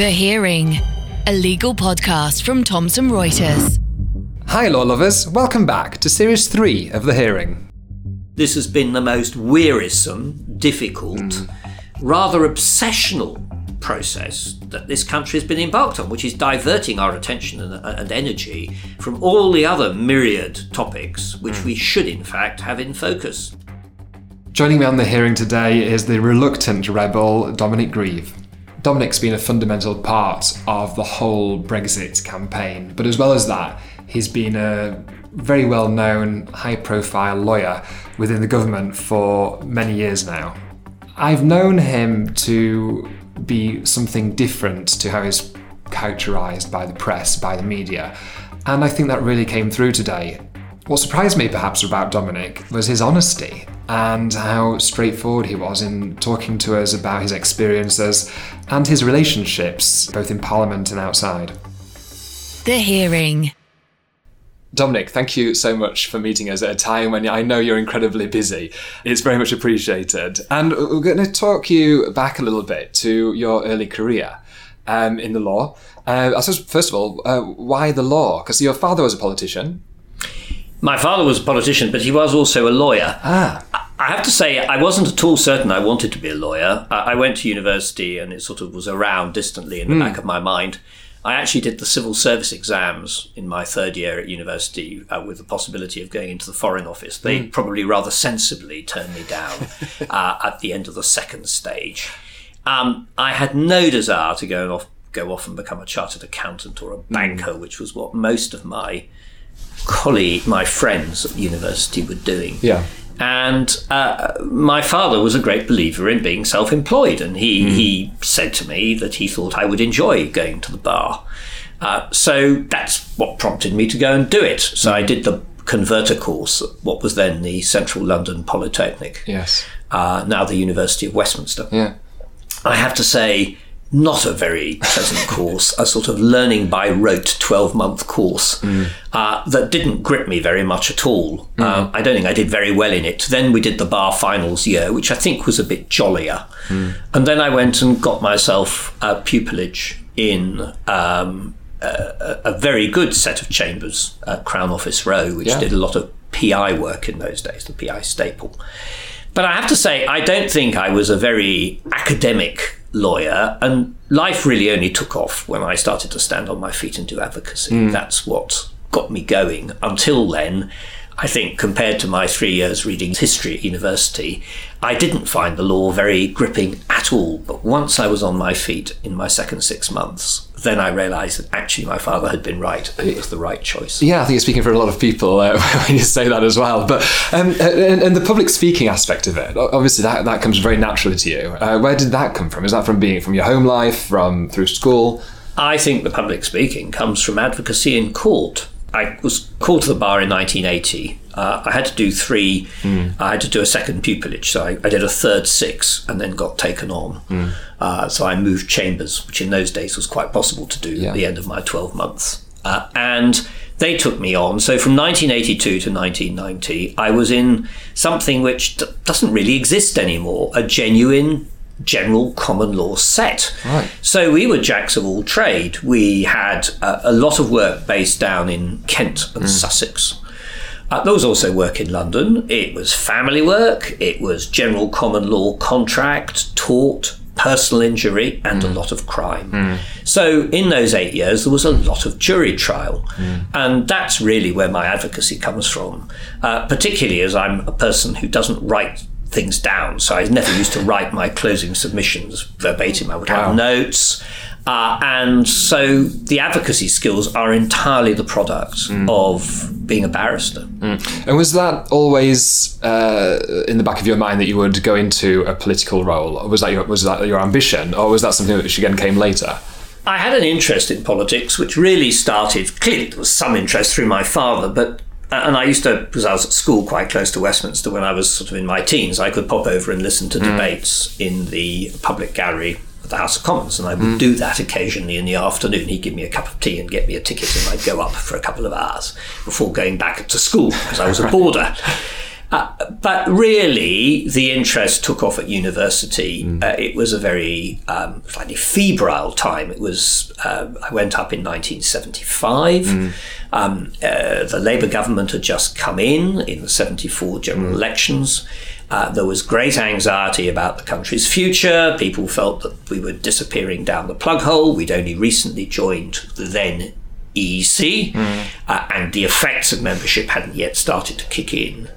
The Hearing, a legal podcast from Thomson Reuters. Hi, law lovers. Welcome back to Series 3 of The Hearing. This has been the most wearisome, difficult, rather obsessional process that this country has been embarked on, which is diverting our attention and, and energy from all the other myriad topics which we should, in fact, have in focus. Joining me on The Hearing today is the reluctant rebel Dominic Grieve. Dominic's been a fundamental part of the whole Brexit campaign, but as well as that, he's been a very well known, high profile lawyer within the government for many years now. I've known him to be something different to how he's characterised by the press, by the media, and I think that really came through today. What surprised me perhaps about Dominic was his honesty and how straightforward he was in talking to us about his experiences and his relationships, both in Parliament and outside. The Hearing. Dominic, thank you so much for meeting us at a time when I know you're incredibly busy. It's very much appreciated. And we're going to talk you back a little bit to your early career um, in the law. Uh, I suppose, first of all, uh, why the law? Because your father was a politician. My father was a politician, but he was also a lawyer. Ah. I have to say, I wasn't at all certain I wanted to be a lawyer. I I went to university and it sort of was around distantly in the back of my mind. I actually did the civil service exams in my third year at university uh, with the possibility of going into the Foreign Office. They probably rather sensibly turned me down uh, at the end of the second stage. Um, I had no desire to go off, go off and become a chartered accountant or a banker, which was what most of my colleague, my friends at university were doing. Yeah. And uh, my father was a great believer in being self employed, and he, he said to me that he thought I would enjoy going to the bar. Uh, so that's what prompted me to go and do it. So I did the converter course at what was then the Central London Polytechnic, Yes. uh, now the University of Westminster. Yeah. I have to say, not a very pleasant course, a sort of learning by rote 12 month course uh, that didn't grip me very much at all. Uh, I don't think I did very well in it. Then we did the bar finals year, which I think was a bit jollier. And then I went and got myself a pupillage in. Um, a, a very good set of chambers at Crown Office Row, which Yeah. did a lot of PI work in those days, the PI staple. But I have to say, I don't think I was a very academic lawyer, and life really only took off when I started to stand on my feet and do advocacy. Hmm. That's what got me going. Until then, I think compared to my three years reading history at university, I didn't find the law very gripping at all. But once I was on my feet in my second six months, then I realised that actually my father had been right. It was the right choice. Yeah, I think you're speaking for a lot of people uh, when you say that as well. But um, and, and the public speaking aspect of it, obviously that, that comes very naturally to you. Uh, where did that come from? Is that from being from your home life, from through school? I think the public speaking comes from advocacy in court. I was called to the bar in 1980. Uh, I had to do three. I had to do a second pupillage, so I, I did a third six, and then got taken on. Uh, so I moved chambers, which in those days was quite possible to do Yeah. at the end of my 12 months. Uh, and they took me on. So from 1982 to 1990, I was in something which d- doesn't really exist anymore a genuine general common law set. Right. So we were jacks of all trade. We had uh, a lot of work based down in Kent and Sussex. Uh, there was also work in London. It was family work. It was general common law contract, tort, personal injury, and a lot of crime. So in those eight years, there was a lot of jury trial. And that's really where my advocacy comes from, uh, particularly as I'm a person who doesn't write things down. So I never used to write my closing submissions verbatim. I would have Wow. notes. Uh, and so the advocacy skills are entirely the product of being a barrister. And was that always uh, in the back of your mind that you would go into a political role? Or was that your, was that your ambition, or was that something which again came later? I had an interest in politics, which really started. Clearly, there was some interest through my father, but and I used to, because I was at school quite close to Westminster when I was sort of in my teens, I could pop over and listen to mm. debates in the public gallery at the House of Commons, and I would mm. do that occasionally in the afternoon. He'd give me a cup of tea and get me a ticket, and I'd go up for a couple of hours before going back to school because I was a boarder. Uh, but really, the interest took off at university. Mm. Uh, it was a very um, slightly febrile time. It was uh, I went up in 1975. Mm. Um, uh, the Labour government had just come in in the 74 general mm. elections. Uh, there was great anxiety about the country's future. People felt that we were disappearing down the plug hole. We'd only recently joined the then EEC, mm. uh, and the effects of membership hadn't yet started to kick in.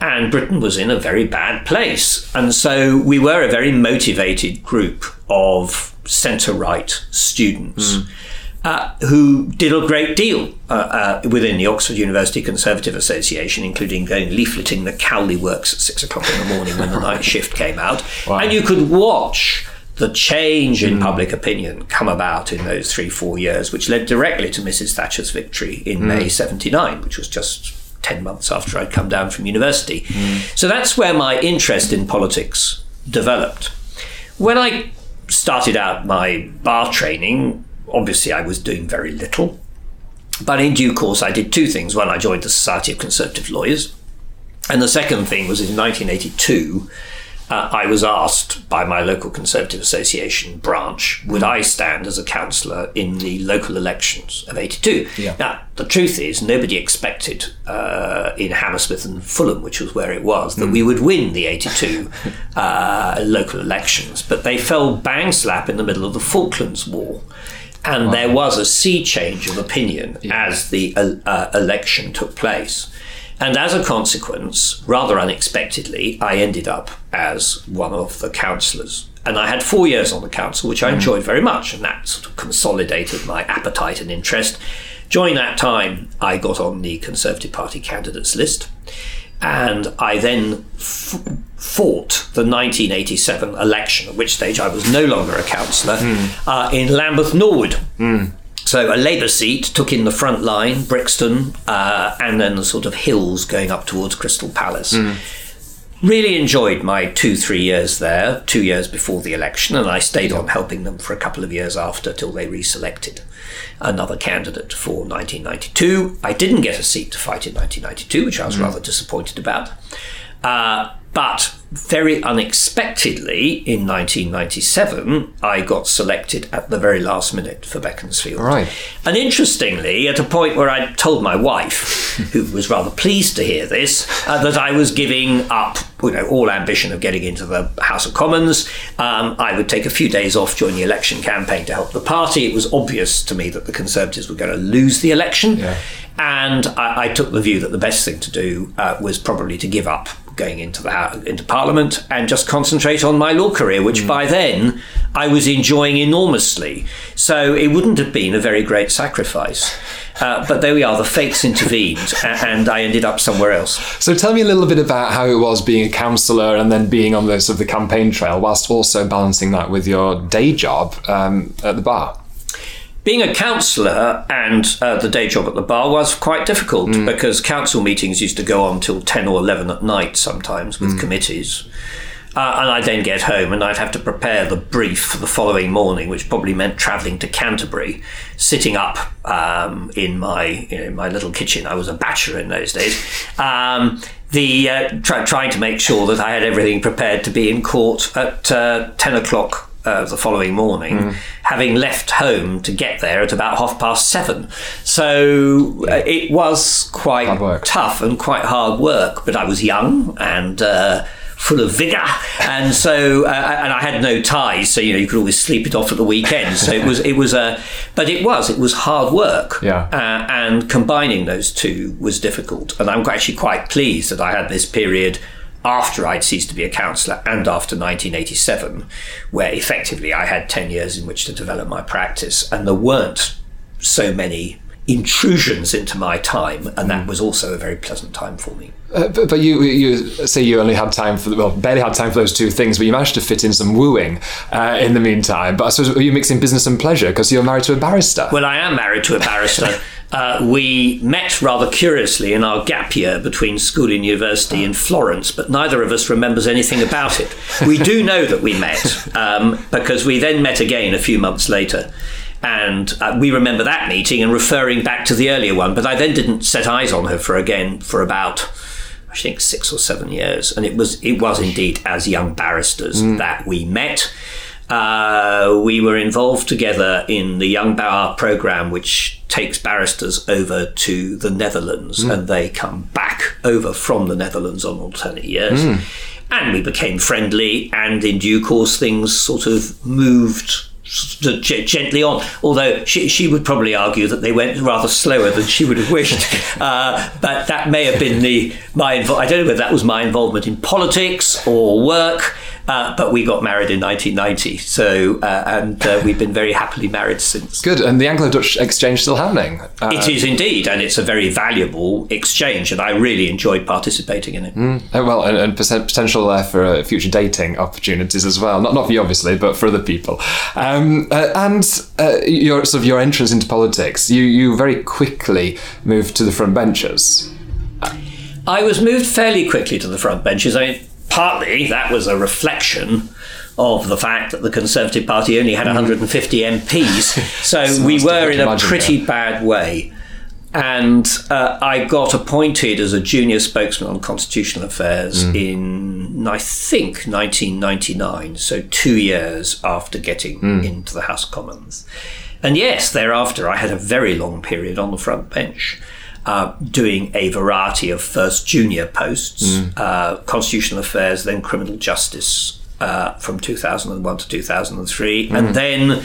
And Britain was in a very bad place. And so we were a very motivated group of centre right students. Mm. Uh, who did a great deal uh, uh, within the Oxford University Conservative Association, including going leafleting the Cowley works at six o'clock in the morning when the night shift came out. Wow. And you could watch the change in mm. public opinion come about in those three, four years, which led directly to Mrs. Thatcher's victory in mm. May 79, which was just 10 months after I'd come down from university. Mm. So that's where my interest in politics developed. When I started out my bar training, obviously I was doing very little. But in due course, I did two things. One, I joined the Society of Conservative Lawyers. And the second thing was in 1982, uh, I was asked by my local Conservative Association branch, would I stand as a councillor in the local elections of 82? Yeah. Now, the truth is, nobody expected uh, in Hammersmith and Fulham, which was where it was, that mm. we would win the 82 uh, local elections. But they fell bang slap in the middle of the Falklands War. And wow. there was a sea change of opinion yeah. as the uh, uh, election took place. And as a consequence, rather unexpectedly, I ended up as one of the councillors. And I had four years on the council, which I mm. enjoyed very much, and that sort of consolidated my appetite and interest. During that time, I got on the Conservative Party candidates list, and I then f- fought the 1987 election, at which stage I was no longer a councillor, mm. uh, in Lambeth Norwood. Mm. So a Labour seat took in the front line, Brixton, uh, and then the sort of hills going up towards Crystal Palace. Mm. Really enjoyed my two, three years there, two years before the election, and I stayed on helping them for a couple of years after till they reselected another candidate for 1992. I didn't get a seat to fight in 1992, which I was mm. rather disappointed about. Uh, but very unexpectedly, in 1997, I got selected at the very last minute for Beaconsfield. Right. And interestingly, at a point where I told my wife, who was rather pleased to hear this, uh, that I was giving up, you know, all ambition of getting into the House of Commons. Um, I would take a few days off during the election campaign to help the party. It was obvious to me that the Conservatives were going to lose the election. Yeah. And I, I, took the view that the best thing to do uh, was probably to give up going into the into Parliament and just concentrate on my law career, which mm. by then I was enjoying enormously. So it wouldn't have been a very great sacrifice. Uh, but there we are, the fates intervened, and I ended up somewhere else. So tell me a little bit about how it was being a councillor and then being on the sort of the campaign trail, whilst also balancing that with your day job um, at the bar being a councillor and uh, the day job at the bar was quite difficult mm. because council meetings used to go on till 10 or 11 at night sometimes with mm. committees. Uh, and I'd then get home and I'd have to prepare the brief for the following morning, which probably meant travelling to Canterbury, sitting up um, in my you know, my little kitchen. I was a bachelor in those days. Um, the uh, try, trying to make sure that I had everything prepared to be in court at uh, ten o'clock uh, the following morning, mm. having left home to get there at about half past seven. So uh, it was quite tough and quite hard work, but I was young and. Uh, full of vigor, and so uh, and I had no ties, so you know you could always sleep it off at the weekend. So it was it was a, but it was it was hard work, yeah. Uh, and combining those two was difficult. And I'm actually quite pleased that I had this period after I'd ceased to be a councillor and after 1987, where effectively I had 10 years in which to develop my practice, and there weren't so many intrusions into my time, and that was also a very pleasant time for me. Uh, but, but, you you say you only had time for well barely had time for those two things, but you managed to fit in some wooing uh, in the meantime. But I suppose are you mixing business and pleasure because you're married to a barrister? Well, I am married to a barrister. uh, we met rather curiously in our gap year between school and university in Florence, but neither of us remembers anything about it. We do know that we met um, because we then met again a few months later. And uh, we remember that meeting and referring back to the earlier one, but I then didn't set eyes on her for again for about I think six or seven years, and it was it was indeed as young barristers that we met. Uh, we were involved together in the Young Bar program, which takes barristers over to the Netherlands, and they come back over from the Netherlands on alternate years. And we became friendly, and in due course, things sort of moved gently on. Although she, she would probably argue that they went rather slower than she would have wished. Uh, but that may have been the my. Invo- I don't know whether that was my involvement in politics or work. Uh, but we got married in 1990, so uh, and uh, we've been very happily married since. Good, and the Anglo-Dutch exchange still happening. Uh, It is indeed, and it's a very valuable exchange, and I really enjoyed participating in it. uh, well, and, and potential there for uh, future dating opportunities as well. Not not for you, obviously, but for other people. Um, uh, and uh, your sort of your entrance into politics, you you very quickly moved to the front benches. I was moved fairly quickly to the front benches. I mean, partly that was a reflection of the fact that the Conservative Party only had 150 MPs, so we were in a pretty bad way. And uh, I got appointed as a junior spokesman on constitutional affairs in, I think, 1999, so two years after getting into the House of Commons. And yes, thereafter I had a very long period on the front bench. Uh, doing a variety of first junior posts, uh, constitutional affairs, then criminal justice uh, from 2001 to 2003, and then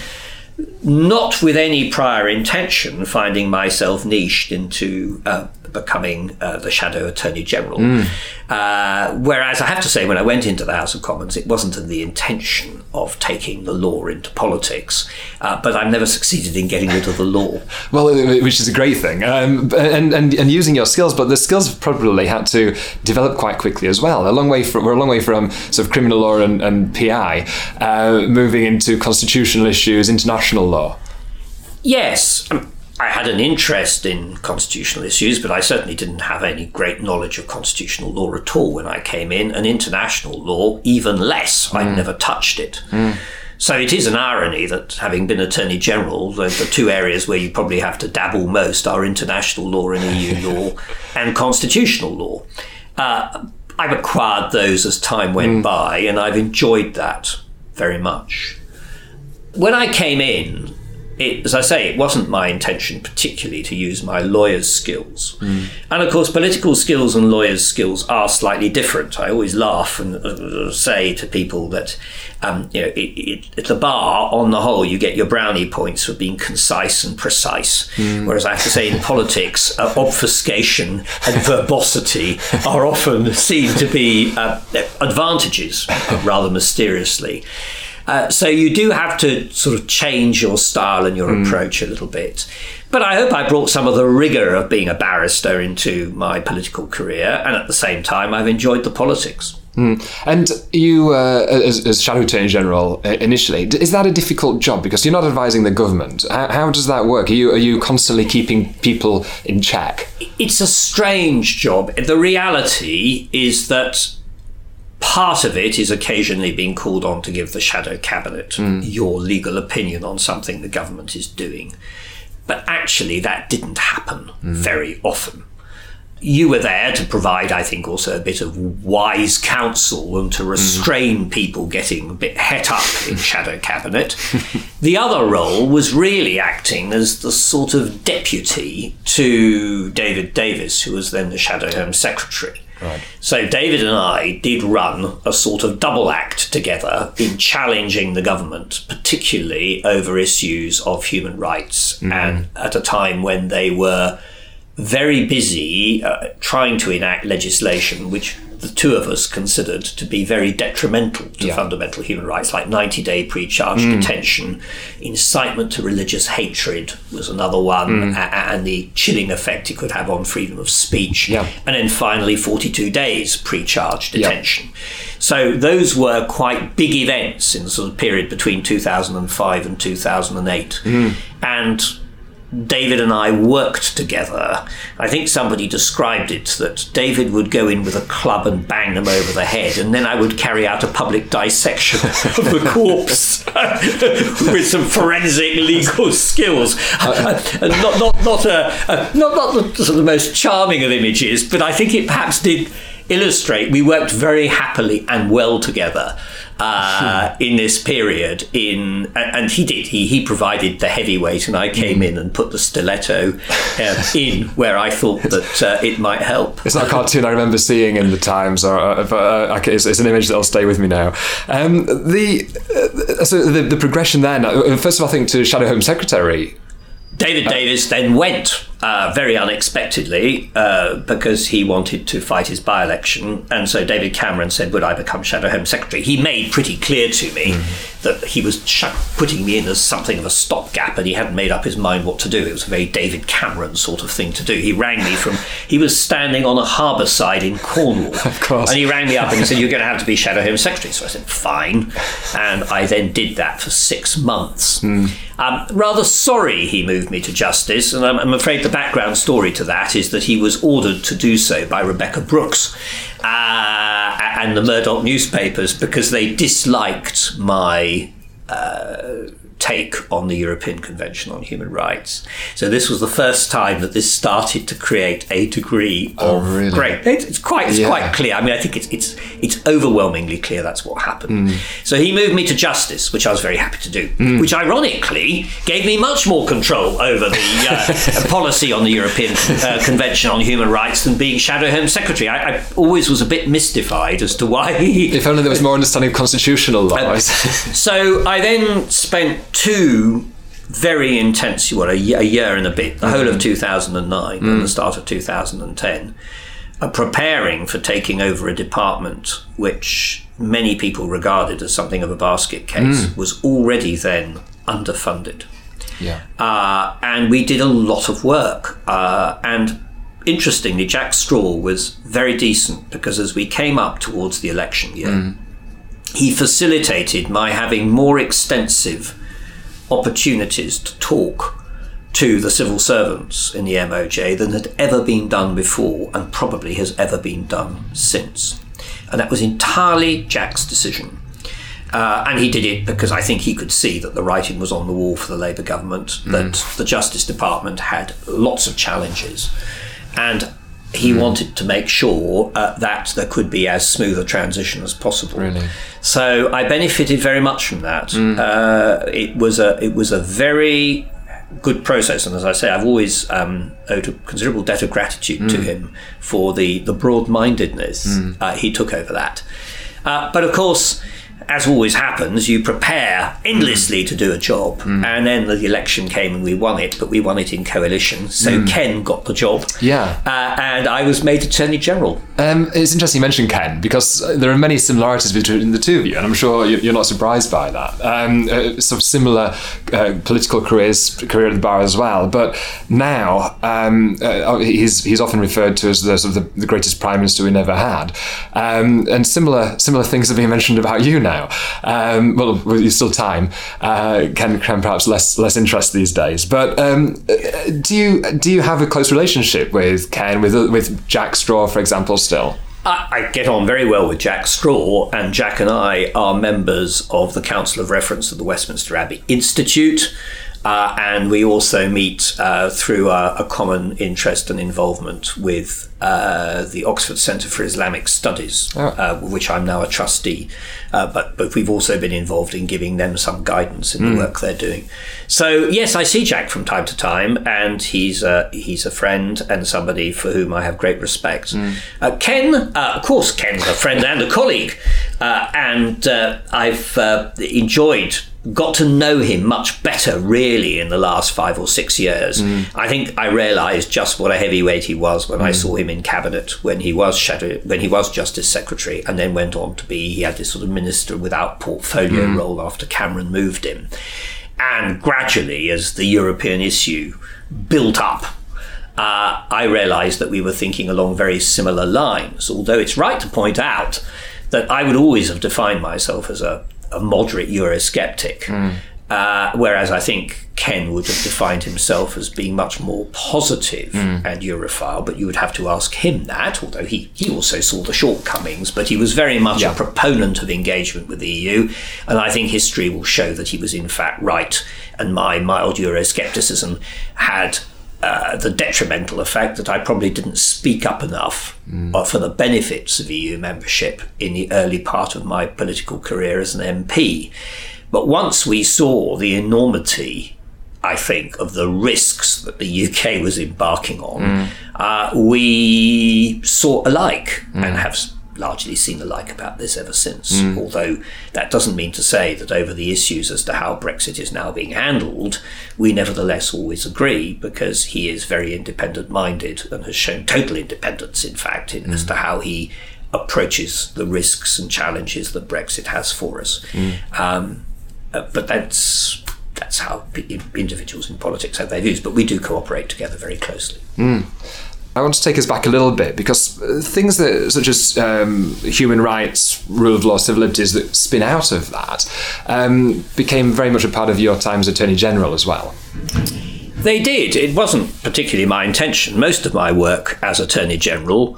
not with any prior intention, finding myself niched into uh, becoming uh, the Shadow Attorney General. Uh, whereas I have to say, when I went into the House of Commons, it wasn't in the intention of taking the law into politics, uh, but I've never succeeded in getting rid of the law. Well, which is a great thing, um, and, and and using your skills, but the skills probably had to develop quite quickly as well. A long way from we're a long way from sort of criminal law and, and PI, uh, moving into constitutional issues, international law. Yes, um, I had an interest in constitutional issues, but I certainly didn't have any great knowledge of constitutional law at all when I came in, and international law even less. I'd hmm. never touched it. Hmm. So it is an irony that having been Attorney General, the, the two areas where you probably have to dabble most are international law and EU law and constitutional law. Uh, I've acquired those as time went hmm. by, and I've enjoyed that very much when I came in, it, as I say, it wasn't my intention particularly to use my lawyer's skills. And of course, political skills and lawyer's skills are slightly different. I always laugh and uh, say to people that, um, you know, it, it, at the bar, on the whole, you get your brownie points for being concise and precise. Whereas I have to say, in politics, uh, obfuscation and verbosity are often seen to be uh, advantages, rather mysteriously. Uh, so you do have to sort of change your style and your approach a little bit. But I hope I brought some of the rigour of being a barrister into my political career, and at the same time, I've enjoyed the politics. And you, uh, as, as Shadow Attorney General uh, initially, is that a difficult job because you're not advising the government? How, how does that work? Are you are you constantly keeping people in check? It's a strange job. The reality is that part of it is occasionally being called on to give the shadow cabinet hmm. your legal opinion on something the government is doing. But actually, that didn't happen hmm. very often. You were there to provide, I think, also a bit of wise counsel and to hmm. restrain people getting a bit het up in shadow cabinet. the other role was really acting as the sort of deputy to David Davis, who was then the shadow home secretary. So David and I did run a sort of double act together in challenging the government, particularly over issues of human rights, and at a time when they were very busy uh, trying to enact legislation which the two of us considered to be very detrimental to Yeah. fundamental human rights, like 90 day pre charge mm. detention, incitement to religious hatred was another one, mm. a- and the chilling effect it could have on freedom of speech. Yeah. And then finally, 42 days pre charge detention. So those were quite big events in the sort of period between 2005 and 2008. And mm. David and I worked together. I think somebody described it that David would go in with a club and bang them over the head, and then I would carry out a public dissection of the corpse with some forensic legal skills. Uh, and not not not a, a not not the, sort of the most charming of images, but I think it perhaps did illustrate, we worked very happily and well together uh, in this period. In and he did. He he provided the heavyweight, and I came in and put the stiletto uh, in where I thought that uh, it might help. It's not a cartoon I remember seeing in the Times, or uh, but uh, it's, it's, an image that'll stay with me now. Um, the uh, so the, the progression then. First of all, I think to Shadow Home Secretary. David Davis then went uh, very unexpectedly uh, because he wanted to fight his by election. And so David Cameron said, Would I become Shadow Home Secretary? He made pretty clear to me that he was sh- putting me in as something of a stopgap and he hadn't made up his mind what to do. It was a very David Cameron sort of thing to do. He rang me from, he was standing on a harbour side in Cornwall. Of course. And he rang me up and he said, You're going to have to be Shadow Home Secretary. So I said, Fine. And I then did that for six months. Um, rather sorry he moved me to Justice, and I'm, I'm afraid the background story to that is that he was ordered to do so by Rebekah Brooks uh, and the Murdoch newspapers because they disliked my uh, take on the European Convention on Human Rights. So this was the first time that this started to create a degree of Oh, really? great. It's, it's quite it's Yeah. quite clear. I mean, I think it's it's it's overwhelmingly clear that's what happened. So he moved me to justice, which I was very happy to do. Which ironically gave me much more control over the uh, policy on the European uh, Convention on Human Rights than being Shadow Home Secretary. I, I always was a bit mystified as to why. If only there was more understanding of constitutional laws. So I then spent two very intense, what, a, ye- a year and a bit, the whole of 2009 and the start of 2010, uh, preparing for taking over a department which many people regarded as something of a basket case, was already then underfunded. yeah. Uh, and we did a lot of work. Uh, and interestingly, Jack Straw was very decent because as we came up towards the election year, he facilitated my having more extensive opportunities to talk to the civil servants in the MOJ than had ever been done before and probably has ever been done since. And that was entirely Jack's decision. Uh, and he did it because I think he could see that the writing was on the wall for the Labour government, that the Justice Department had lots of challenges. And he wanted to make sure uh, that there could be as smooth a transition as possible. Really? So I benefited very much from that. Uh, it was a it was a very good process, and as I say, I've always um, owed a considerable debt of gratitude to him for the the broad mindedness uh, he took over that. Uh, but of course. As always happens, you prepare endlessly to do a job, and then the election came and we won it, but we won it in coalition. So Ken got the job, Yeah. uh, and I was made Attorney General. Um, it's interesting you mentioned Ken because uh, there are many similarities between the two of you, and I'm sure you- you're not surprised by that. Um, uh, sort of similar uh, political careers, career at the bar as well. But now um, uh, he's he's often referred to as the sort of the, the greatest prime minister we never had, um, and similar similar things have been mentioned about you now. Um, well, there's still time. Uh, Ken, Ken perhaps less less interest these days. But um, do you do you have a close relationship with Ken with with Jack Straw, for example? Still. I get on very well with Jack Straw, and Jack and I are members of the Council of Reference of the Westminster Abbey Institute. Uh, and we also meet uh, through a, a common interest and involvement with uh, the Oxford Centre for Islamic Studies, uh, which I'm now a trustee. Uh, but but we've also been involved in giving them some guidance in the work they're doing. So yes, I see Jack from time to time, and he's a, he's a friend and somebody for whom I have great respect. Uh, Ken, uh, of course, Ken's a friend and a colleague, uh, and uh, I've uh, enjoyed got to know him much better really in the last five or six years. Mm. I think I realised just what a heavyweight he was when I mm. saw him in cabinet when he was shadow when he was Justice Secretary and then went on to be he had this sort of minister without portfolio mm. role after Cameron moved him. And gradually as the European issue built up uh, I realised that we were thinking along very similar lines. Although it's right to point out that I would always have defined myself as a, a moderate Eurosceptic, uh, whereas I think Ken would have defined himself as being much more positive and Europhile. But you would have to ask him that, although he, he also saw the shortcomings, but he was very much a proponent of engagement with the EU. And I think history will show that he was in fact right, and my mild Euroscepticism had uh, the detrimental effect that I probably didn't speak up enough mm. for the benefits of EU membership in the early part of my political career as an MP. But once we saw the enormity, I think, of the risks that the UK was embarking on, mm. uh, we saw alike mm. and have largely seen alike about this ever since. Mm. Although that doesn't mean to say that over the issues as to how Brexit is now being handled, we nevertheless always agree because he is very independent minded and has shown total independence, in fact, in, mm. as to how he approaches the risks and challenges that Brexit has for us. Mm. Um, uh, but that's that's how individuals in politics have their views. But we do cooperate together very closely. Mm. I want to take us back a little bit because uh, things that, such as um, human rights, rule of law, civil liberties that spin out of that um, became very much a part of your time as Attorney General as well. They did. It wasn't particularly my intention. Most of my work as Attorney General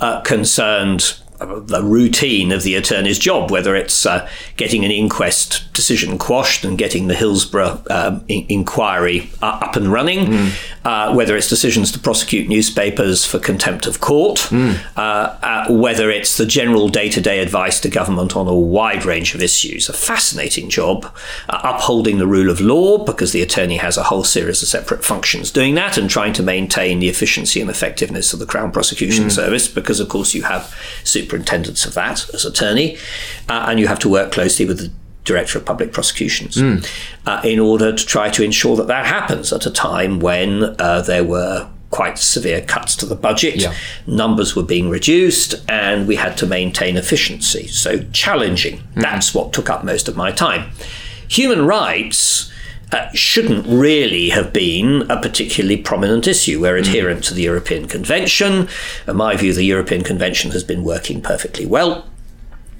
uh, concerned the routine of the attorney's job, whether it's uh, getting an inquest decision quashed and getting the Hillsborough um, in- inquiry uh, up and running, mm. Uh, whether it's decisions to prosecute newspapers for contempt of court, mm. whether it's the general day to day advice to government on a wide range of issues. A fascinating job, uh, upholding the rule of law, because the attorney has a whole series of separate functions doing that, and trying to maintain the efficiency and effectiveness of the Crown Prosecution mm. Service, because of course you have super superintendents of that as attorney, uh, and you have to work closely with the Director of Public Prosecutions mm. uh, in order to try to ensure that that happens at a time when uh, there were quite severe cuts to the budget, yeah. numbers were being reduced, and we had to maintain efficiency. So challenging. Mm. That's what took up most of my time. Human rights. Uh, shouldn't really have been a particularly prominent issue. We're hmm. adherent to the European Convention. In my view, the European Convention has been working perfectly well.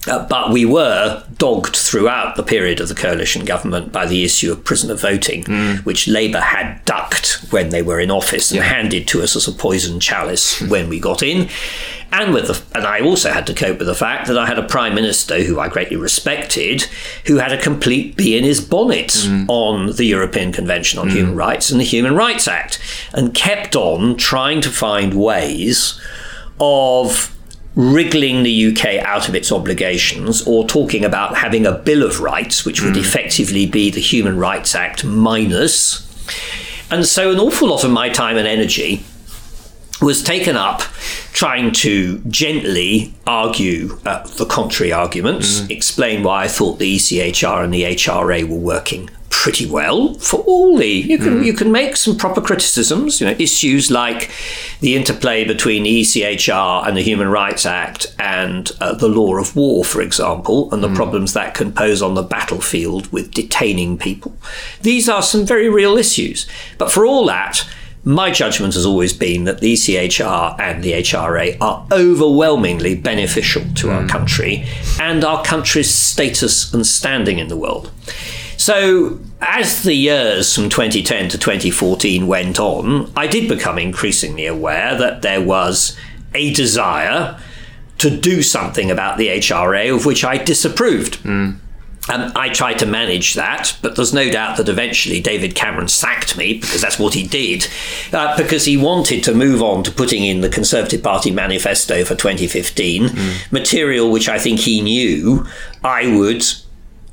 Uh, but we were dogged throughout the period of the coalition government by the issue of prisoner voting, mm. which Labour had ducked when they were in office and yeah. handed to us as a poison chalice when we got in. And with the, and I also had to cope with the fact that I had a prime minister who I greatly respected, who had a complete bee in his bonnet mm. on the European Convention on mm. Human Rights and the Human Rights Act, and kept on trying to find ways of wriggling the UK out of its obligations or talking about having a Bill of Rights, which would mm. effectively be the Human Rights Act minus. And so an awful lot of my time and energy was taken up trying to gently argue uh, the contrary arguments, mm. explain why I thought the ECHR and the HRA were working pretty well for all the you can mm. you can make some proper criticisms you know issues like the interplay between the ECHR and the Human Rights Act and uh, the law of war for example and the mm. problems that can pose on the battlefield with detaining people these are some very real issues but for all that my judgment has always been that the ECHR and the HRA are overwhelmingly beneficial to mm. our country and our country's status and standing in the world. So, as the years from 2010 to 2014 went on, I did become increasingly aware that there was a desire to do something about the HRA of which I disapproved. Mm. Um, I tried to manage that, but there's no doubt that eventually David Cameron sacked me because that's what he did, uh, because he wanted to move on to putting in the Conservative Party manifesto for 2015, mm. material which I think he knew I would.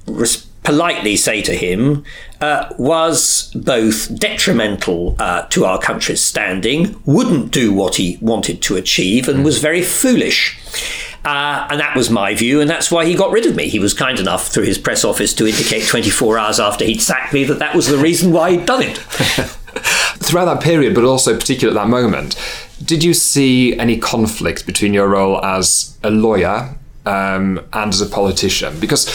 Res- politely say to him uh, was both detrimental uh, to our country's standing, wouldn't do what he wanted to achieve, and was very foolish. Uh, and that was my view, and that's why he got rid of me. He was kind enough through his press office to indicate 24 hours after he'd sacked me that that was the reason why he'd done it. Throughout that period, but also particularly at that moment, did you see any conflict between your role as a lawyer um, and as a politician because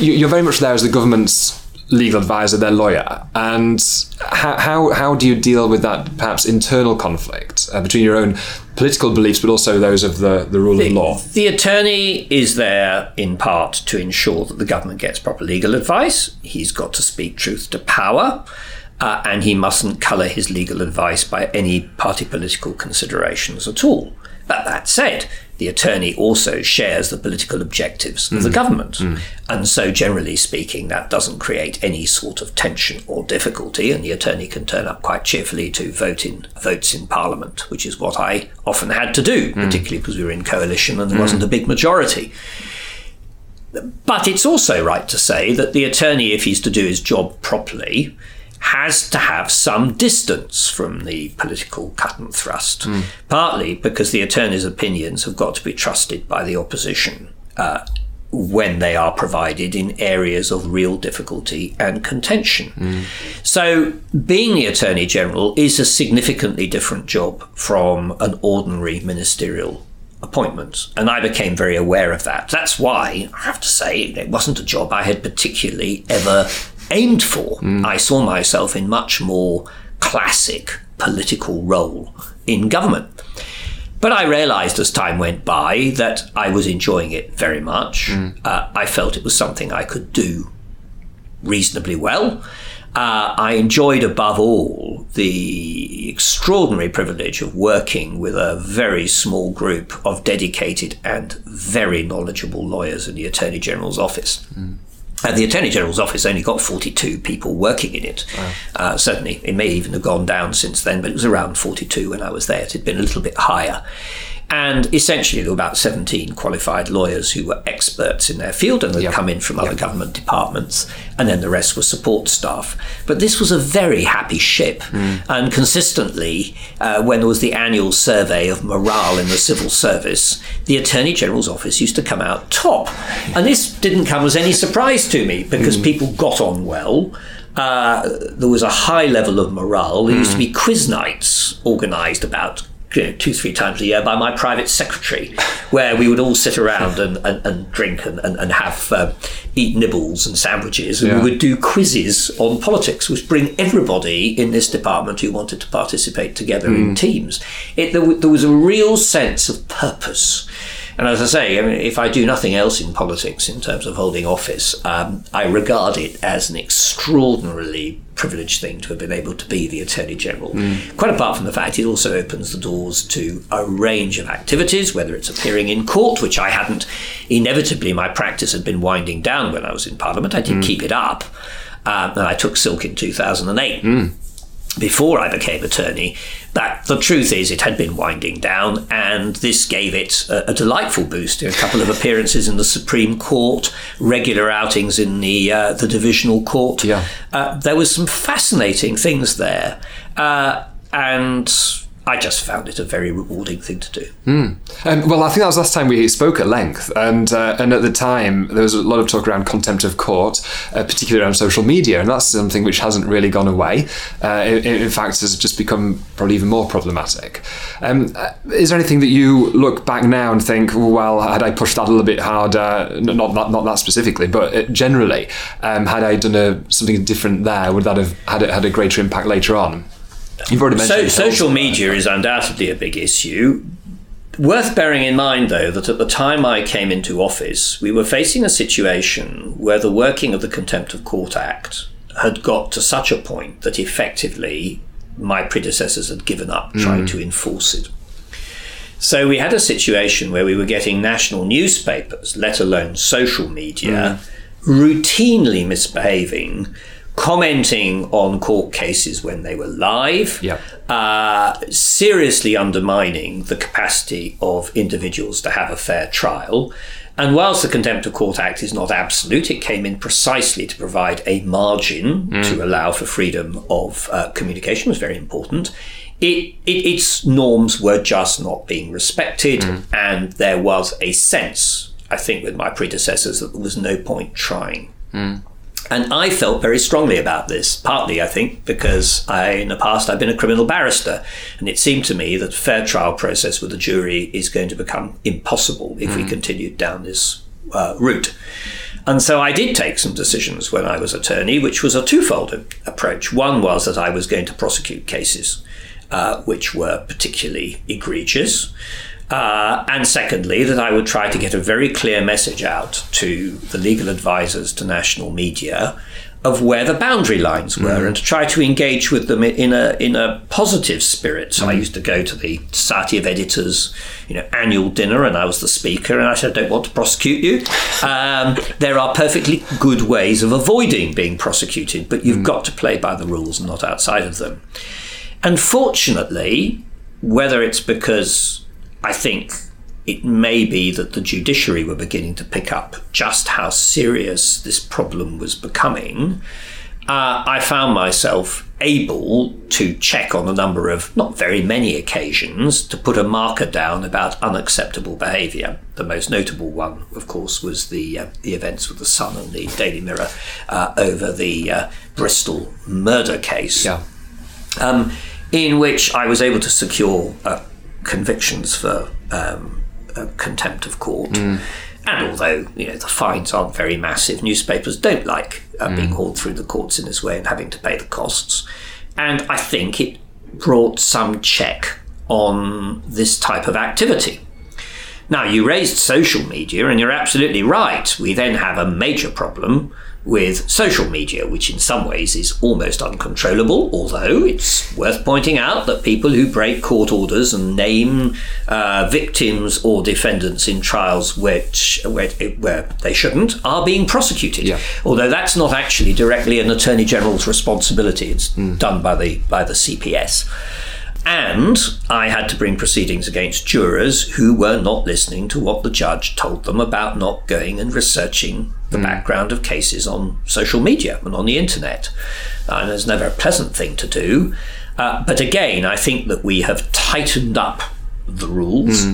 you're very much there as the government's legal advisor, their lawyer, and how, how, how do you deal with that perhaps internal conflict uh, between your own political beliefs but also those of the, the rule the, of law? The attorney is there in part to ensure that the government gets proper legal advice. He's got to speak truth to power. Uh, and he mustn't colour his legal advice by any party political considerations at all. But that said, the attorney also shares the political objectives of the mm. government. Mm. And so, generally speaking, that doesn't create any sort of tension or difficulty, and the attorney can turn up quite cheerfully to vote in votes in Parliament, which is what I often had to do, mm. particularly because we were in coalition and there wasn't a big majority. But it's also right to say that the attorney, if he's to do his job properly, has to have some distance from the political cut and thrust, partly because the attorney's opinions have got to be trusted by the opposition. Uh, when they are provided in areas of real difficulty and contention. So, being the Attorney General is a significantly different job from an ordinary ministerial appointment. And I became very aware of that. That's why, I have to say, it wasn't a job I had particularly ever aimed for. I saw myself in much more classic political role in government. But I realized as time went by that I was enjoying it very much. Uh, I felt it was something I could do reasonably well. Uh, I enjoyed above all the extraordinary privilege of working with a very small group of dedicated and very knowledgeable lawyers in the Attorney General's office. And the Attorney General's office only got 42 people working in it. Uh, certainly, it may even have gone down since then, but it was around 42 when I was there. It had been a little bit higher. And essentially, there were about 17 qualified lawyers who were experts in their field and had Yep. come in from other government departments, and then the rest were support staff. But this was a very happy ship, and consistently, uh, when there was the annual survey of morale in the civil service, the Attorney General's office used to come out top. And this didn't come as any surprise to me because people got on well. Uh, there was a high level of morale. There used to be quiz nights organised about you know, two, three times a year by my private secretary, where we would all sit around and, and, and drink and, and, and have uh, eat nibbles and sandwiches, and Yeah. we would do quizzes on politics, which bring everybody in this department who wanted to participate together in teams. It, there, w- there was a real sense of purpose. And as I say, I mean, if I do nothing else in politics in terms of holding office, um, I regard it as an extraordinarily privileged thing to have been able to be the Attorney General. Quite apart from the fact it also opens the doors to a range of activities, whether it's appearing in court, which I hadn't. Inevitably, my practice had been winding down when I was in Parliament. I did keep it up. Um, and I took Silk in 2008 before I became attorney, that the truth is it had been winding down, and this gave it a, a delightful boost. A couple of appearances in the Supreme Court, regular outings in the uh, the divisional court. Yeah. Uh, there was some fascinating things there, uh, and I just found it a very rewarding thing to do. Um, well, I think that was last time we spoke at length, and uh, and at the time there was a lot of talk around contempt of court, uh, particularly around social media, and that's something which hasn't really gone away. Uh, in, in fact, has just become probably even more problematic. Um, uh, is there anything that you look back now and think, well, had I pushed that a little bit harder? Not not, not that specifically, but uh, generally, um, had I done a, something different there, would that have had had a greater impact later on? You've already So, social media is undoubtedly a big issue. Worth bearing in mind, though, that at the time I came into office, we were facing a situation where the working of the Contempt of Court Act had got to such a point that effectively my predecessors had given up mm. trying to enforce it. So we had a situation where we were getting national newspapers, let alone social media, mm. routinely misbehaving, commenting on court cases when they were live, Yep. uh, seriously undermining the capacity of individuals to have a fair trial. And whilst the Contempt of Court Act is not absolute, it came in precisely to provide a margin to allow for freedom of uh, communication, was very important. It, it, its norms were just not being respected, and there was a sense, I think, with my predecessors that there was no point trying. And I felt very strongly about this, partly, I think, because I, in the past I've been a criminal barrister, and it seemed to me that fair trial process with a jury is going to become impossible if we continued down this uh, route. And so I did take some decisions when I was attorney, which was a twofold approach. One was that I was going to prosecute cases uh, which were particularly egregious. Uh, and secondly, that I would try to get a very clear message out to the legal advisors to national media of where the boundary lines were and to try to engage with them in a in a positive spirit. So I used to go to the Society of Editors, you know, annual dinner, and I was the speaker, and I said, "I don't want to prosecute you. Um, there are perfectly good ways of avoiding being prosecuted, but you've got to play by the rules and not outside of them." Unfortunately, whether it's because I think it may be that the judiciary were beginning to pick up just how serious this problem was becoming, uh, I found myself able to check on a number of, not very many occasions, to put a marker down about unacceptable behaviour. The most notable one, of course, was the uh, the events with the Sun and the Daily Mirror uh, over the uh, Bristol murder case. Yeah. Um, in which I was able to secure uh, convictions for um, uh, contempt of court. And although you know the fines aren't very massive, newspapers don't like uh, being hauled through the courts in this way and having to pay the costs. And I think it brought some check on this type of activity. Now, you raised social media, and you're absolutely right. We then have a major problem with social media, which in some ways is almost uncontrollable, although it's worth pointing out that people who break court orders and name uh, victims or defendants in trials which, where, where they shouldn't are being prosecuted. Yeah. Although that's not actually directly an Attorney General's responsibility, it's done by the, by the CPS. And I had to bring proceedings against jurors who were not listening to what the judge told them about not going and researching the background of cases on social media and on the internet. Uh, and it's never a pleasant thing to do. Uh, but again, I think that we have tightened up the rules,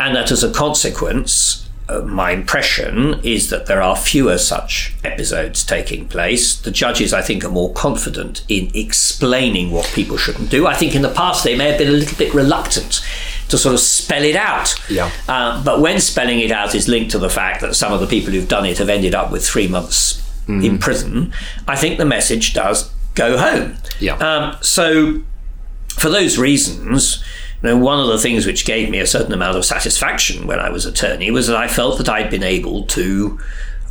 and that as a consequence, uh, my impression is that there are fewer such episodes taking place. The judges, I think, are more confident in explaining what people shouldn't do. I think in the past they may have been a little bit reluctant to sort of spell it out. Yeah. Uh, but when spelling it out is linked to the fact that some of the people who've done it have ended up with three months in prison, I think the message does go home. Yeah. Um, so, for those reasons, you know, one of the things which gave me a certain amount of satisfaction when I was attorney was that I felt that I'd been able to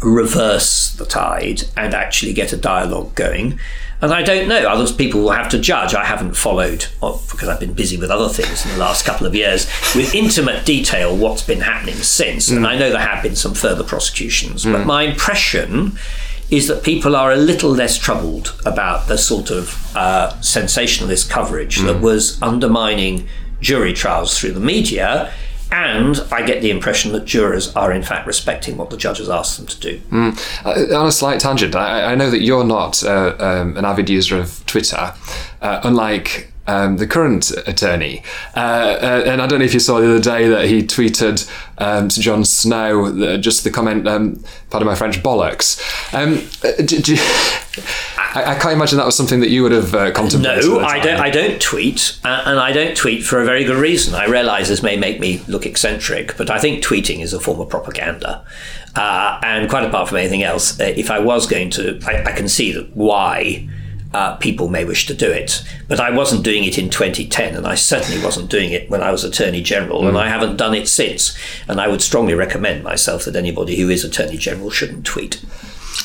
reverse the tide and actually get a dialogue going. And I don't know, other people will have to judge. I haven't followed, well, because I've been busy with other things in the last couple of years, with intimate detail what's been happening since. And I know there have been some further prosecutions. But my impression is that people are a little less troubled about the sort of uh, sensationalist coverage that was undermining jury trials through the media. And I get the impression that jurors are, in fact, respecting what the judges asked them to do. Uh, on a slight tangent, I, I know that you're not uh, um, an avid user of Twitter, uh, unlike um, the current attorney. Uh, uh, and I don't know if you saw the other day that he tweeted um, to Jon Snow uh, just the comment, um, pardon my French, bollocks. Um, do, do, I, I can't imagine that was something that you would have uh, contemplated. No, I don't. I don't tweet, uh, and I don't tweet for a very good reason. I realise this may make me look eccentric, but I think tweeting is a form of propaganda. Uh, and quite apart from anything else, uh, if I was going to, I, I can see that why. Uh, people may wish to do it, but I wasn't doing it in 2010, and I certainly wasn't doing it when I was Attorney General, and I haven't done it since. And I would strongly recommend myself that anybody who is Attorney General shouldn't tweet.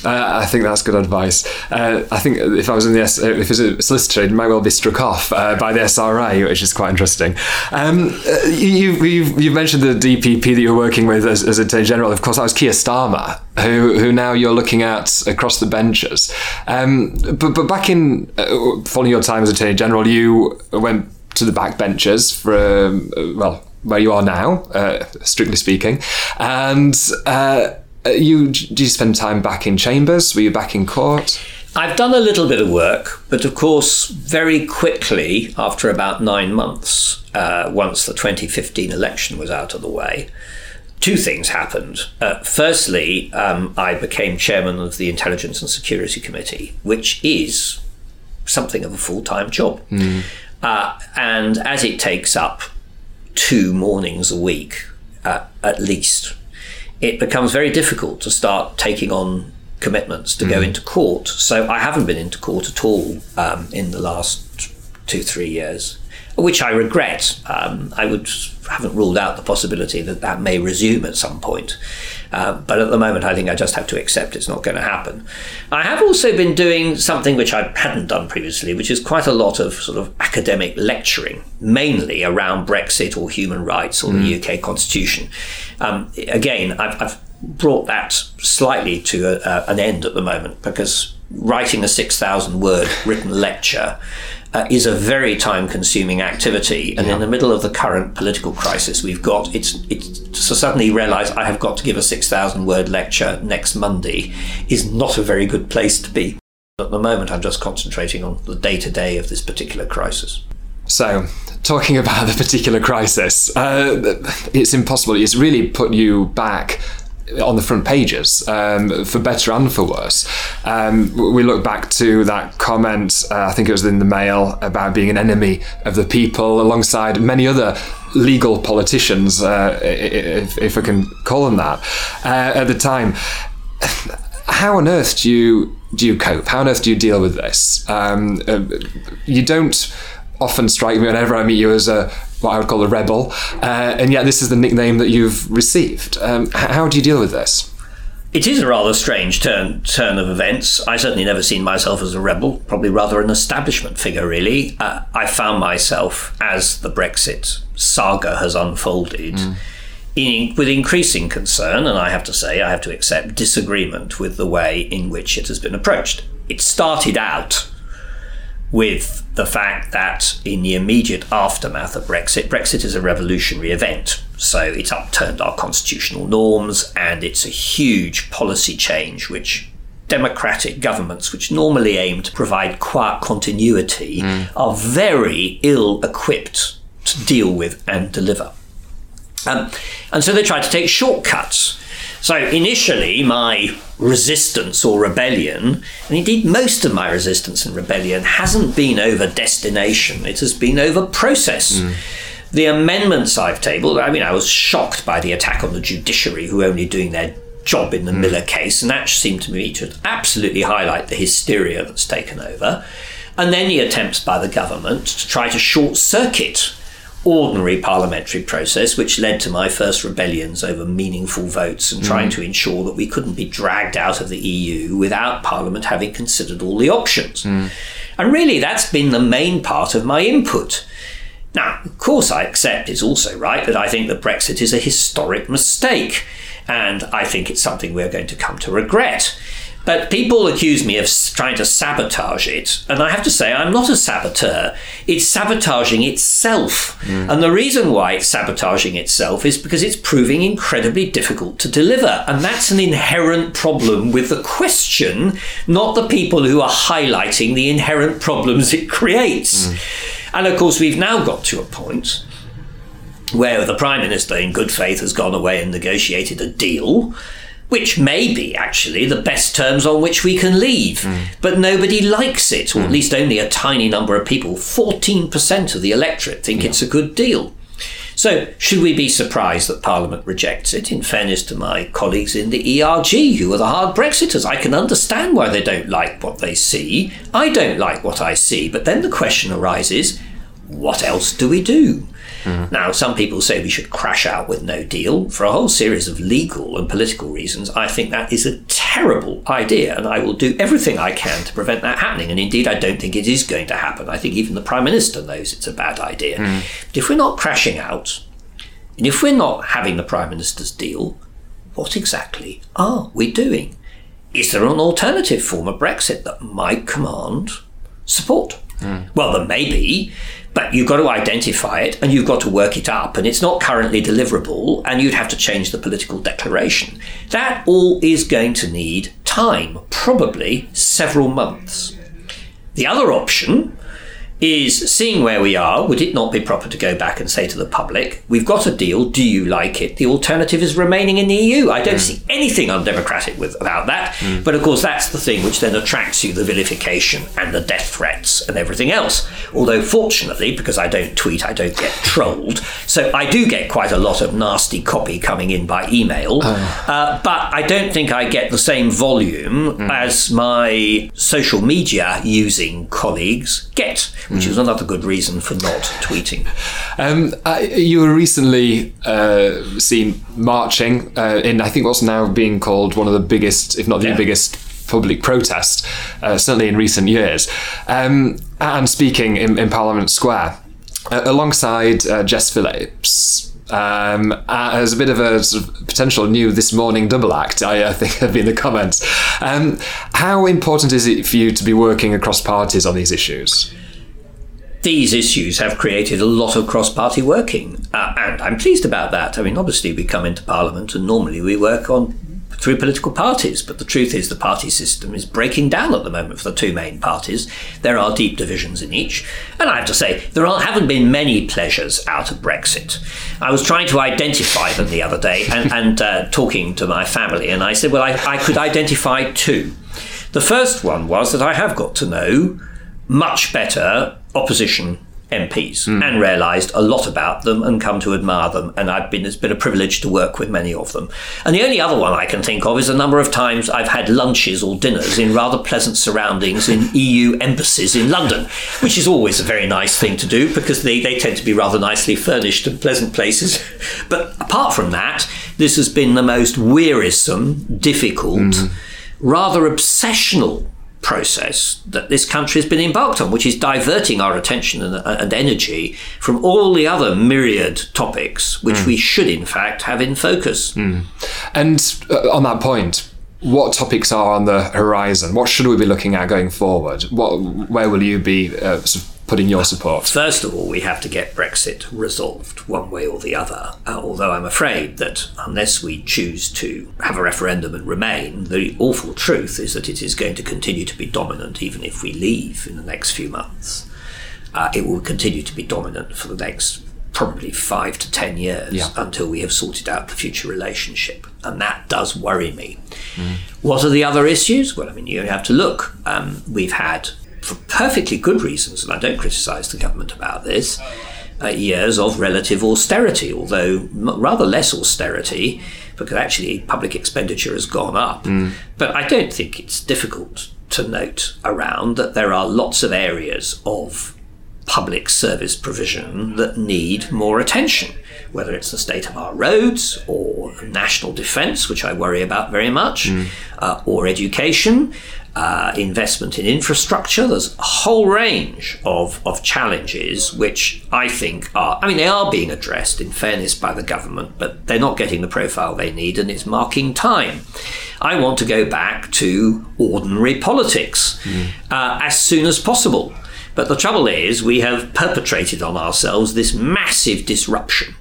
Uh, I think that's good advice. Uh, I think if I was in the S- if it was a solicitor, it might well be struck off uh, by the SRA, which is quite interesting. Um, uh, you, you've, you've mentioned the DPP that you're working with as, as Attorney General. Of course, that was Keir Starmer, who who now you're looking at across the benches. Um, but but back in uh, following your time as Attorney General, you went to the back benches for um, uh, well where you are now, uh, strictly speaking, and. Uh, you do you spend time back in chambers? Were you back in court? I've done a little bit of work, but of course, very quickly, after about nine months, uh, once the 2015 election was out of the way, two things happened. Uh, firstly, um, I became chairman of the Intelligence and Security Committee, which is something of a full time job. Uh, and as it takes up two mornings a week, uh, at least, it becomes very difficult to start taking on commitments to go into court. So I haven't been into court at all um, in the last two, three years, which I regret. Um, I would haven't ruled out the possibility that that may resume at some point. Uh, but at the moment, I think I just have to accept it's not going to happen. I have also been doing something which I hadn't done previously, which is quite a lot of sort of academic lecturing, mainly around Brexit or human rights or mm. the UK Constitution. Um, again, I've, I've, brought that slightly to a, a, an end at the moment because writing a 6,000 word written lecture uh, is a very time consuming activity. And yeah. in the middle of the current political crisis we've got, it's, it's to suddenly realize I have got to give a 6,000 word lecture next Monday is not a very good place to be. At the moment, I'm just concentrating on the day to day of this particular crisis. So, talking about the particular crisis, uh, it's impossible. It's really put you back on the front pages, um, for better and for worse. Um, we look back to that comment, uh, I think it was in the Mail, about being an enemy of the people, alongside many other legal politicians, uh, if, if, I can call them that, uh, at the time. How on earth do you do you cope? How on earth do you deal with this? Um, uh, you don't often strike me whenever I meet you as a what I would call a rebel, uh, and yet this is the nickname that you've received. Um, how do you deal with this? It is a rather strange turn turn of events. I certainly never seen myself as a rebel. Probably rather an establishment figure, really. Uh, I found myself as the Brexit saga has unfolded. Mm. In, with increasing concern, and I have to say, I have to accept disagreement with the way in which it has been approached. It started out with the fact that in the immediate aftermath of Brexit, Brexit is a revolutionary event. So it's upturned our constitutional norms and it's a huge policy change which democratic governments, which normally aim to provide quiet continuity, mm. are very ill equipped to deal with and deliver. Um, and so they try to take shortcuts so initially, my resistance or rebellion, and indeed most of my resistance and rebellion, hasn't been over destination, it has been over process. Mm. The amendments I've tabled, I mean, I was shocked by the attack on the judiciary, who are only doing their job in the mm. Miller case, and that seemed to me to absolutely highlight the hysteria that's taken over. And then the attempts by the government to try to short circuit ordinary parliamentary process, which led to my first rebellions over meaningful votes and trying mm. to ensure that we couldn't be dragged out of the EU without Parliament having considered all the options. Mm. And really, that's been the main part of my input. Now, of course, I accept it's also right that I think that Brexit is a historic mistake, and I think it's something we're going to come to regret. But people accuse me of trying to sabotage it. And I have to say, I'm not a saboteur. It's sabotaging itself. Mm. And the reason why it's sabotaging itself is because it's proving incredibly difficult to deliver. And that's an inherent problem with the question, not the people who are highlighting the inherent problems it creates. Mm. And of course, we've now got to a point where the Prime Minister, in good faith, has gone away and negotiated a deal which may be actually the best terms on which we can leave. Mm. But nobody likes it, or mm. at least only a tiny number of people. 14% of the electorate think yeah. it's a good deal. So, should we be surprised that Parliament rejects it? In fairness to my colleagues in the ERG, who are the hard Brexiters, I can understand why they don't like what they see. I don't like what I see. But then the question arises what else do we do? Mm. Now, some people say we should crash out with no deal. For a whole series of legal and political reasons, I think that is a terrible idea, and I will do everything I can to prevent that happening. And indeed, I don't think it is going to happen. I think even the Prime Minister knows it's a bad idea. Mm. But if we're not crashing out, and if we're not having the Prime Minister's deal, what exactly are we doing? Is there an alternative form of Brexit that might command support? Mm. Well, there may be, but you've got to identify it and you've got to work it up and it's not currently deliverable and you'd have to change the political declaration that all is going to need time probably several months the other option is seeing where we are, would it not be proper to go back and say to the public, we've got a deal, do you like it? The alternative is remaining in the EU. I don't mm. see anything undemocratic with, about that. Mm. But of course, that's the thing which then attracts you the vilification and the death threats and everything else. Although, fortunately, because I don't tweet, I don't get trolled. So I do get quite a lot of nasty copy coming in by email. Oh. Uh, but I don't think I get the same volume mm. as my social media using colleagues get. Which mm. is another good reason for not tweeting. Um, uh, you were recently uh, seen marching uh, in, I think, what's now being called one of the biggest, if not the yeah. biggest, public protest, uh, certainly in recent years, um, and speaking in, in Parliament Square. Uh, alongside uh, Jess Phillips, um, as a bit of a sort of potential new this morning double act, I, I think have been the comments. Um, how important is it for you to be working across parties on these issues? These issues have created a lot of cross party working, uh, and I'm pleased about that. I mean, obviously, we come into Parliament and normally we work on through political parties. But the truth is, the party system is breaking down at the moment for the two main parties. There are deep divisions in each. And I have to say, there are, haven't been many pleasures out of Brexit. I was trying to identify them the other day and, and uh, talking to my family, and I said, well, I, I could identify two. The first one was that I have got to know much better opposition MPs mm. and realised a lot about them and come to admire them. And I've been it's been a privilege to work with many of them. And the only other one I can think of is the number of times I've had lunches or dinners in rather pleasant surroundings in EU embassies in London, which is always a very nice thing to do because they, they tend to be rather nicely furnished and pleasant places. But apart from that, this has been the most wearisome, difficult, mm. rather obsessional process that this country has been embarked on, which is diverting our attention and, and energy from all the other myriad topics which mm. we should, in fact, have in focus. Mm. And uh, on that point, what topics are on the horizon? What should we be looking at going forward? What, where will you be uh, sort of put in your support? First of all, we have to get Brexit resolved one way or the other. Uh, although I'm afraid that unless we choose to have a referendum and remain, the awful truth is that it is going to continue to be dominant even if we leave in the next few months. Uh, it will continue to be dominant for the next probably five to ten years yeah. until we have sorted out the future relationship. And that does worry me. Mm. What are the other issues? Well, I mean, you have to look. Um, we've had for perfectly good reasons, and I don't criticise the government about this, uh, years of relative austerity, although rather less austerity, because actually public expenditure has gone up. Mm. But I don't think it's difficult to note around that there are lots of areas of public service provision that need more attention, whether it's the state of our roads or national defence, which I worry about very much, mm. uh, or education uh, investment in infrastructure. There's a whole range of, of challenges which I think are, I mean, they are being addressed in fairness by the government, but they're not getting the profile they need and it's marking time. I want to go back to ordinary politics mm. uh, as soon as possible. But the trouble is, we have perpetrated on ourselves this massive disruption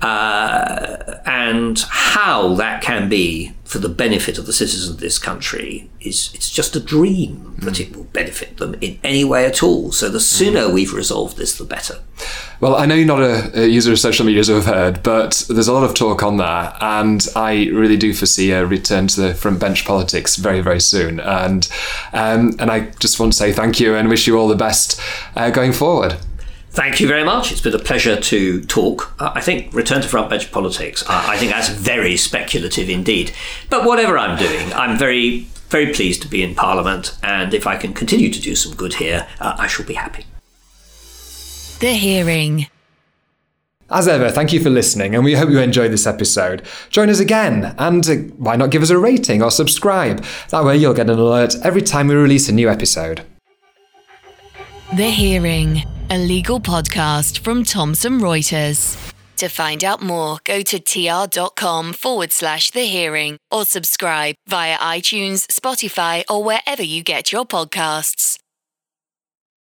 uh, and how that can be for the benefit of the citizens of this country is it's just a dream that mm. it will benefit them in any way at all. So the sooner mm. we've resolved this, the better. Well, I know you're not a, a, user of social media, as we've heard, but there's a lot of talk on there, and I really do foresee a return to the front bench politics very, very soon. And um, and I just want to say thank you and wish you all the best uh, going forward. Thank you very much. It's been a pleasure to talk. Uh, I think return to front bench politics. Uh, I think that's very speculative indeed. But whatever I'm doing, I'm very, very pleased to be in Parliament, and if I can continue to do some good here, uh, I shall be happy. The hearing. As ever, thank you for listening, and we hope you enjoyed this episode. Join us again, and uh, why not give us a rating or subscribe? That way, you'll get an alert every time we release a new episode. The Hearing, a legal podcast from Thomson Reuters. To find out more, go to tr.com forward slash the hearing or subscribe via iTunes, Spotify, or wherever you get your podcasts.